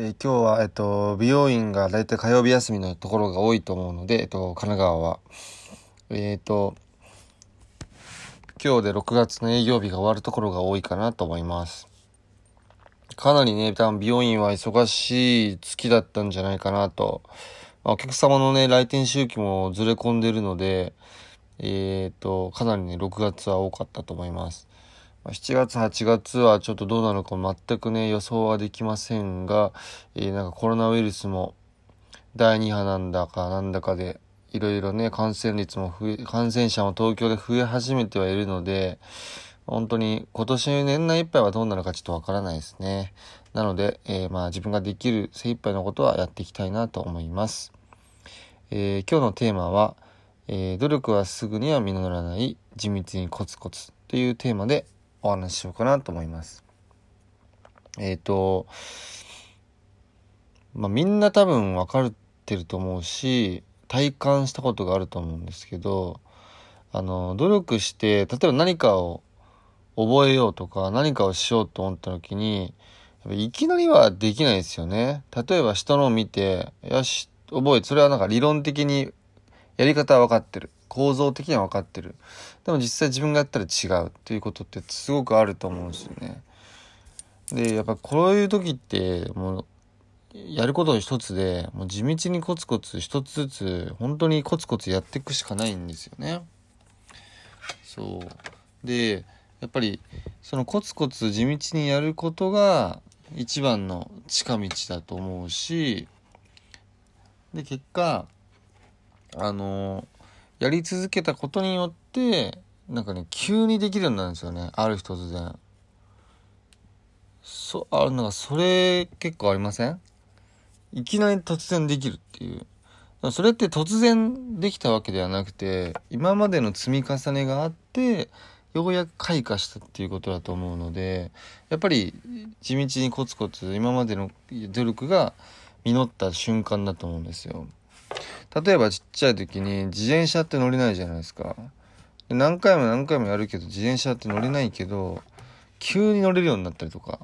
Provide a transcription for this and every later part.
えー今日は、えっと、美容院がだいたい火曜日休みのところが多いと思うので、えっと、神奈川は。えっと、今日で6月の営業日が終わるところが多いかなと思います。かなりね、多分美容院は忙しい月だったんじゃないかなと。まあお客様のね、来店周期もずれ込んでるので、えっと、かなりね、6月は多かったと思います。7月、8月はちょっとどうなるか全くね、予想はできませんが、えーなんかコロナウイルスも第2波なんだかなんだかで、いろいろね、感染率も増え、感染者も東京で増え始めてはいるので、本当に今年年内いっぱいはどうなるかちょっとわからないですね。なので、えーまあ自分ができる精一杯のことはやっていきたいなと思います。えー今日のテーマは、えー努力はすぐには実らない地道にコツコツというテーマでお話ししようかなと思います。えっ、と、まあみんな多分分かってると思うし、体感したことがあると思うんですけど、あの、努力して、例えば何かを覚えようとか何かをしようと思った時に、やっぱいきなりはできないですよね。例えば人のを見て、よし、覚え、それはなんか理論的にやり方は分かってる。構造的には分かってる。でも実際自分がやったら違うっていうことってすごくあると思うんですよね。で、やっぱこういう時ってもうやること一つでもう地道にコツコツ一つずつ本当にコツコツやっていくしかないんですよね。そう。で、やっぱりそのコツコツ地道にやることが一番の近道だと思うし、で、結果、あのやり続けたことによってなんかね急にできるようになるんですよね。ある日突然。そあなんかそれ結構ありません？いきなり突然できるっていう。それって突然できたわけではなくて今までの積み重ねがあってようやく開花したっていうことだと思うのでやっぱり地道にコツコツ今までの努力が実った瞬間だと思うんですよ。例えばちっちゃい時に自転車って乗れないじゃないですか。で何回も何回もやるけど自転車って乗れないけど急に乗れるようになったりとか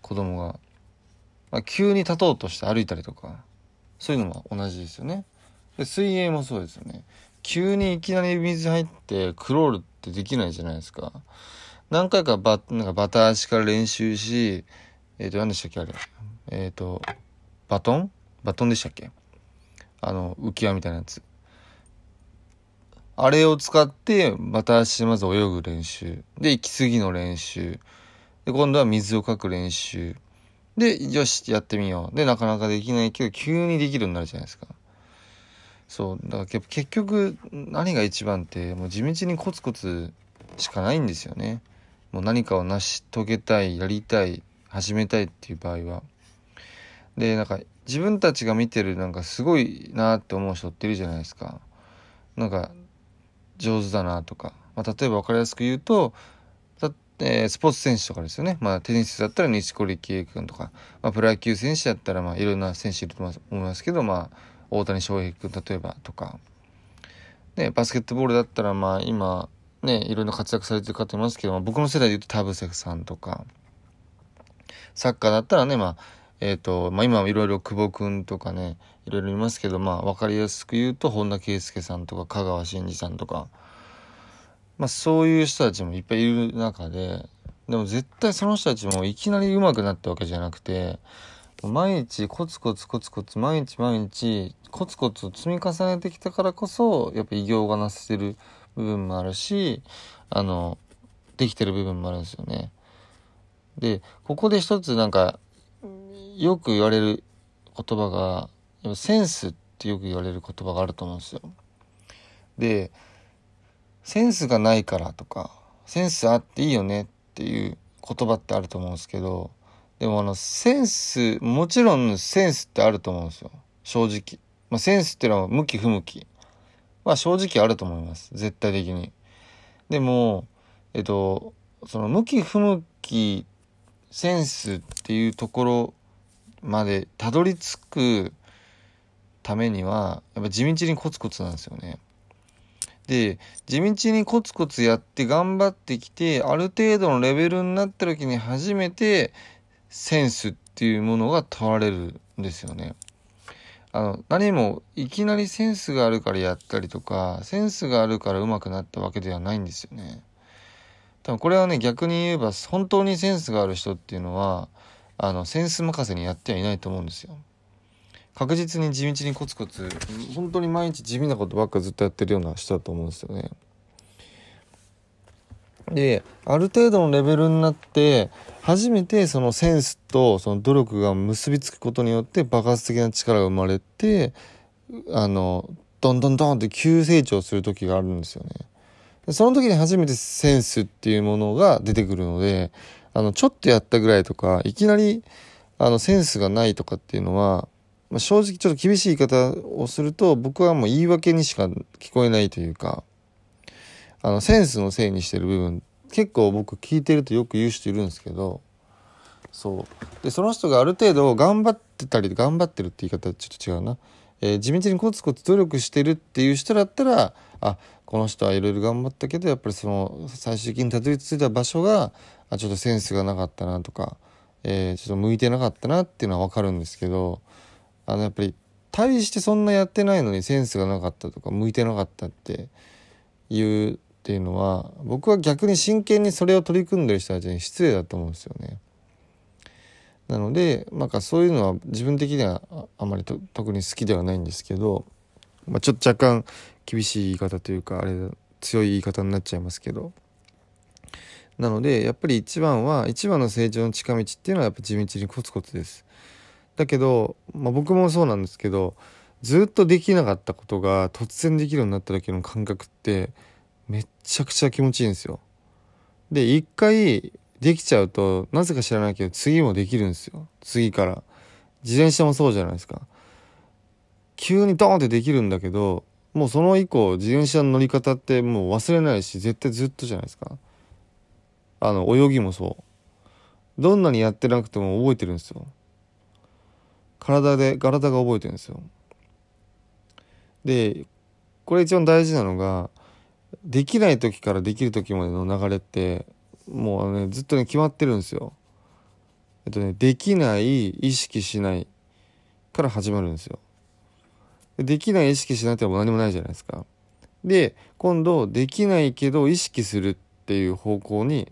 子供が、まあ、急に立とうとして歩いたりとかそういうのも同じですよね。で水泳もそうですよね。急にいきなり水入ってクロールってできないじゃないですか。何回かバなんかバタ足から練習し、えっ、と何でしたっけあれ。えっ、とバトン？バトンでしたっけ？あの、浮き輪みたいなやつ。あれを使って、バタ足まず泳ぐ練習。で、息継ぎの練習。で、今度は水をかく練習。で、よし、やってみよう。で、なかなかできないけど、急にできるようになるじゃないですか。そう。だから結局、何が一番って、もう地道にコツコツしかないんですよね。もう何かを成し遂げたい、やりたい、始めたいっていう場合は。で、なんか、自分たちが見てるなんかすごいなって思う人っているじゃないですか。なんか上手だなとか。まあ、例えば分かりやすく言うと、だえースポーツ選手とかですよね。まあテニスだったら西堀圭君とか、まあ、プロ野球選手だったらまあいろんな選手いると思いますけど、まあ大谷翔平君例えばとか。ね、バスケットボールだったらまあ今ね、いろんな活躍されてる方いますけど、まあ、僕の世代で言うと田臥さんとか、サッカーだったらね、まあ、えっ、と、まあ、今いろいろ久保くんとかね、いろいろいますけど、まあ、わかりやすく言うと、本田圭佑さんとか、香川真司さんとか、まあ、そういう人たちもいっぱいいる中で、でも絶対その人たちもいきなり上手くなったわけじゃなくて、毎日コツコツコツコツ、毎日毎日、コツコツ積み重ねてきたからこそ、やっぱ偉業がなせてる部分もあるし、あの、できてる部分もあるんですよね。で、ここで一つなんか、よく言われる言葉が、センスってよく言われる言葉があると思うんですよ。で、センスがないからとか、センスあっていいよねっていう言葉ってあると思うんですけど、でもあの、センス、もちろんセンスってあると思うんですよ。正直。まあ、センスっていうのは向き不向き。まあ正直あると思います。絶対的に。でも、えっと、その向き不向き、センスっていうところまでたどり着くためには、やっぱ地道にコツコツなんですよね。で、地道にコツコツやって頑張ってきて、ある程度のレベルになった時に初めてセンスっていうものが問われるんですよね。あの、何もいきなりセンスがあるからやったりとか、センスがあるから上手くなったわけではないんですよね。多分これはね、逆に言えば本当にセンスがある人っていうのは、あの、センス任せにやってはいないと思うんですよ。確実に地道にコツコツ、本当に毎日地味なことばっかずっとやってるような人だと思うんですよね。で、ある程度のレベルになって、初めてそのセンスとその努力が結びつくことによって爆発的な力が生まれて、あの、どんどんどんって急成長する時があるんですよね。その時に初めてセンスっていうものが出てくるので、あの、ちょっとやったぐらいとか、いきなり、あの、センスがないとかっていうのは、まあ、正直ちょっと厳しい言い方をすると、僕はもう言い訳にしか聞こえないというか、あの、センスのせいにしてる部分、結構僕聞いてるとよく言う人いるんですけど、そう。で、その人がある程度頑張ってたり、頑張ってるって言い方ちょっと違うな。えー、地道にコツコツ努力してるっていう人だったら、あ、この人はいろいろ頑張ったけど、やっぱりその、最終的にたどり着いた場所が、あ、ちょっとセンスがなかったなとか、えー、ちょっと向いてなかったなっていうのはわかるんですけど、あの、やっぱり、大してそんなやってないのにセンスがなかったとか、向いてなかったっていうっていうのは僕は逆に真剣にそれを取り組んでる人たちに失礼だと思うんですよね。なのでなんかそういうのは自分的にはあまり特に好きではないんですけど、まあ、ちょっと若干厳しい言い方というかあれ強い言い方になっちゃいますけどなのでやっぱり一番は一番の成長の近道っていうのはやっぱ地道にコツコツです。だけど、まあ、僕もそうなんですけどずっとできなかったことが突然できるようになった時の感覚ってめっちゃくちゃ気持ちいいんですよ。で、一回できちゃうと、なぜか知らないけど、次もできるんですよ。次から。自転車もそうじゃないですか。急にドーンってできるんだけど、もうその以降、自転車の乗り方ってもう忘れないし、絶対ずっとじゃないですか。あの、泳ぎもそう。どんなにやってなくても覚えてるんですよ。体で、体が覚えてるんですよ。で、これ一番大事なのが、できない時からできる時までの流れってもうねずっとね決まってるんですよ。えっとねできない意識しないから始まるんですよ。できない意識しないってもう何もないじゃないですか。で今度できないけど意識するっていう方向に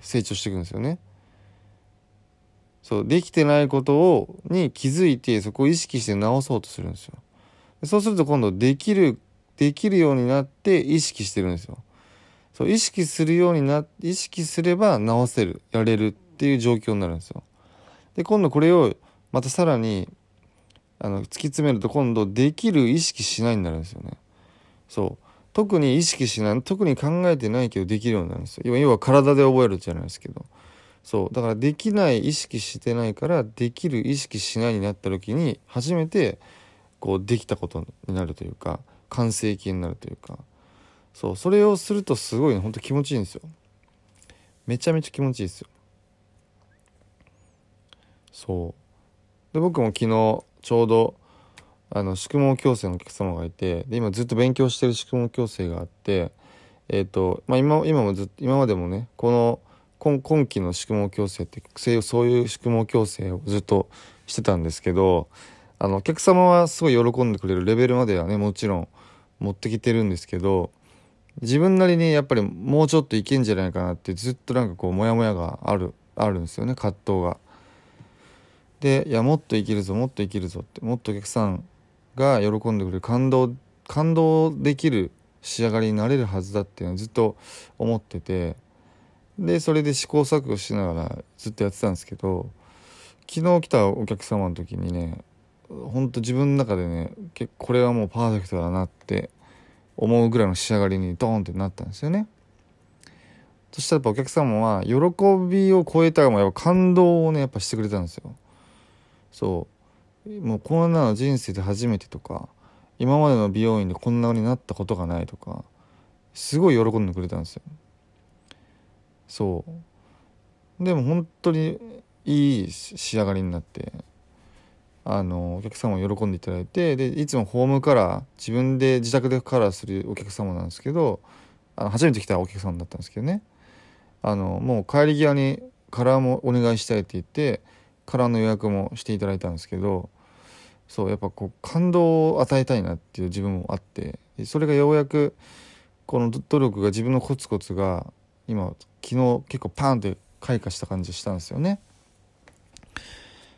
成長していくんですよね。そうできてないことをに気づいてそこを意識して直そうとするんですよ。そうすると今度できるできるようになって意識してるんですよ。そう意識するようにな意識すれば直せるやれるっていう状況になるんですよ。で今度これをまたさらにあの突き詰めると今度できる意識しないになるんですよね。そう特に意識しない特に考えてないけどできるようになるんですよ。要は体で覚えるじゃないですけど。そう。だからできない意識してないからできる意識しないになった時に初めてこうできたことになるというか完成形になるというか。そう。それをするとすごいねほんと気持ちいいんですよ。めちゃめちゃ気持ちいいですよ。そう。で僕も昨日ちょうどあの宿毛矯正のお客様がいてで今ずっと勉強してる宿毛矯正があってえっ、ー、とまあ今今もずっと今までもねこの今今期の宿毛矯正ってそういう宿毛矯正をずっとしてたんですけどあのお客様はすごい喜んでくれるレベルまではねもちろん持ってきてるんですけど自分なりにやっぱりもうちょっといけんじゃないかなってずっとなんかこうモヤモヤがあるあるんですよね葛藤が。でいやもっといけるぞもっといけるぞってもっとお客さんが喜んでくれる感動感動できる仕上がりになれるはずだっていうのはずっと思っててでそれで試行錯誤しながらずっとやってたんですけど昨日来たお客様の時にねほんと自分の中でねこれはもうパーフェクトだなって思うぐらいの仕上がりにドーンってなったんですよね。そしたらやっぱお客様は喜びを超えたもやっぱ感動をねやっぱしてくれたんですよそうもうこんなの人生で初めてとか今までの美容院でこんなになったことがないとかすごい喜んでくれたんですよ。そう。でも本当にいい仕上がりになってあのお客様も喜んでいただいてでいつもホームカラー自分で自宅でカラーするお客様なんですけどあの初めて来たお客様だったんですけどね。あのもう帰り際にカラーもお願いしたいって言ってカラーの予約もしていただいたんですけどそうやっぱこう感動を与えたいなっていう自分もあってそれがようやくこの努力が自分のコツコツが今昨日結構パーンって開花した感じしたんですよね。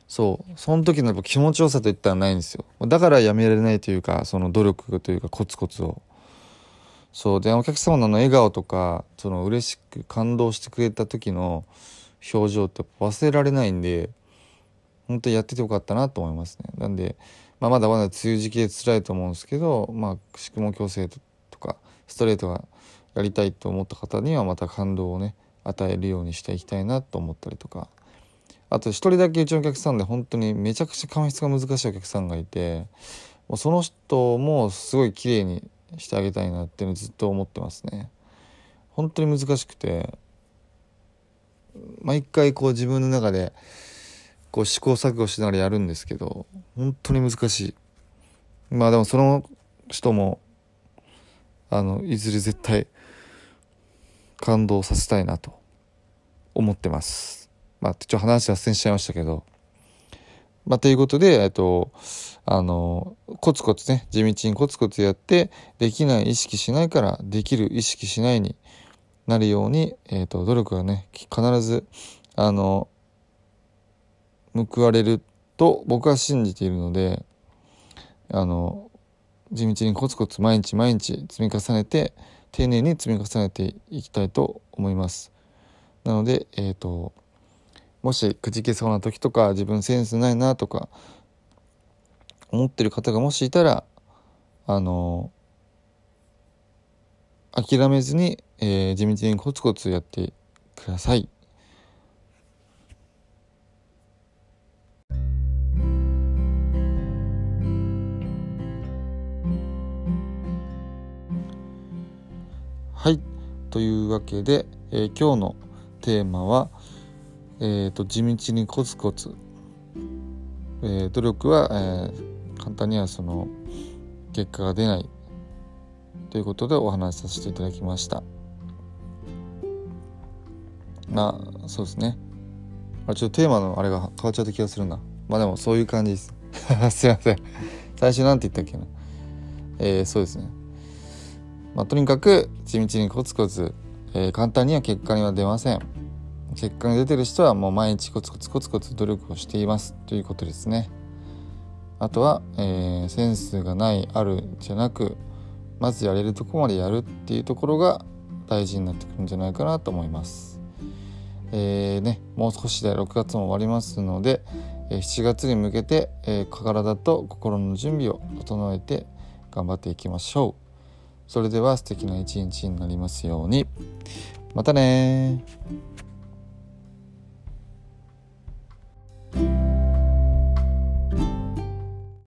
そうその時のやっぱ気持ちよさといったらないんですよだからやめられないというかその努力というかコツコツをそうでお客様の笑顔とかその嬉しく感動してくれた時の表情って忘れられないんで本当やっててよかったなと思いますねなんで、まあ、まだまだ梅雨時期で辛いと思うんですけどまあ宿毛矯正とかストレートがやりたいと思った方にはまた感動をね与えるようにしていきたいなと思ったりとかあと一人だけうちのお客さんで本当にめちゃくちゃ髪質が難しいお客さんがいてもうその人もすごい綺麗にしてあげたいなっていうのずっと思ってますね。本当に難しくて毎回こう自分の中でこう試行錯誤しながらやるんですけど本当に難しい。まあでもその人もあのいずれ絶対感動させたいなと思ってます。まあ、ちょっと話脱線しちゃいましたけど、まあ、ということで、えっと、あの、コツコツね、地道にコツコツやって、できない意識しないから、できる意識しないになるように、えっと、努力がね、必ず、あの、報われると僕は信じているので、あの、地道にコツコツ毎日毎日積み重ねて、丁寧に積み重ねていきたいと思います。なので、えっ、ー、と、もしくじけそうな時とか自分センスないなとか思ってる方がもしいたらあの諦めずに、えー、地道にコツコツやってくださ。い。というわけで、えー、今日のテーマは、えーと、地道にコツコツ、えー、努力は、えー、簡単にはその結果が出ない。ということでお話しさせていただきました。まあそうですね。あちょっとテーマのあれが変わっちゃった気がするな。まあでもそういう感じです。すいません。最初なんて言ったっけな。えー、そうですね。まあとにかく地道にコツコツ、えー、簡単には結果には出ません。結果が出てる人はもう毎日コツコツコツコツ努力をしています。ということですね。あとは、えー、センスがないあるじゃなくまずやれるとこまでやるっていうところが大事になってくるんじゃないかなと思います。えーね、もう少しで6月も終わりますので、え、7月に向けて、えー、体と心の準備を整えて頑張っていきましょう。それでは素敵な一日になりますように。またね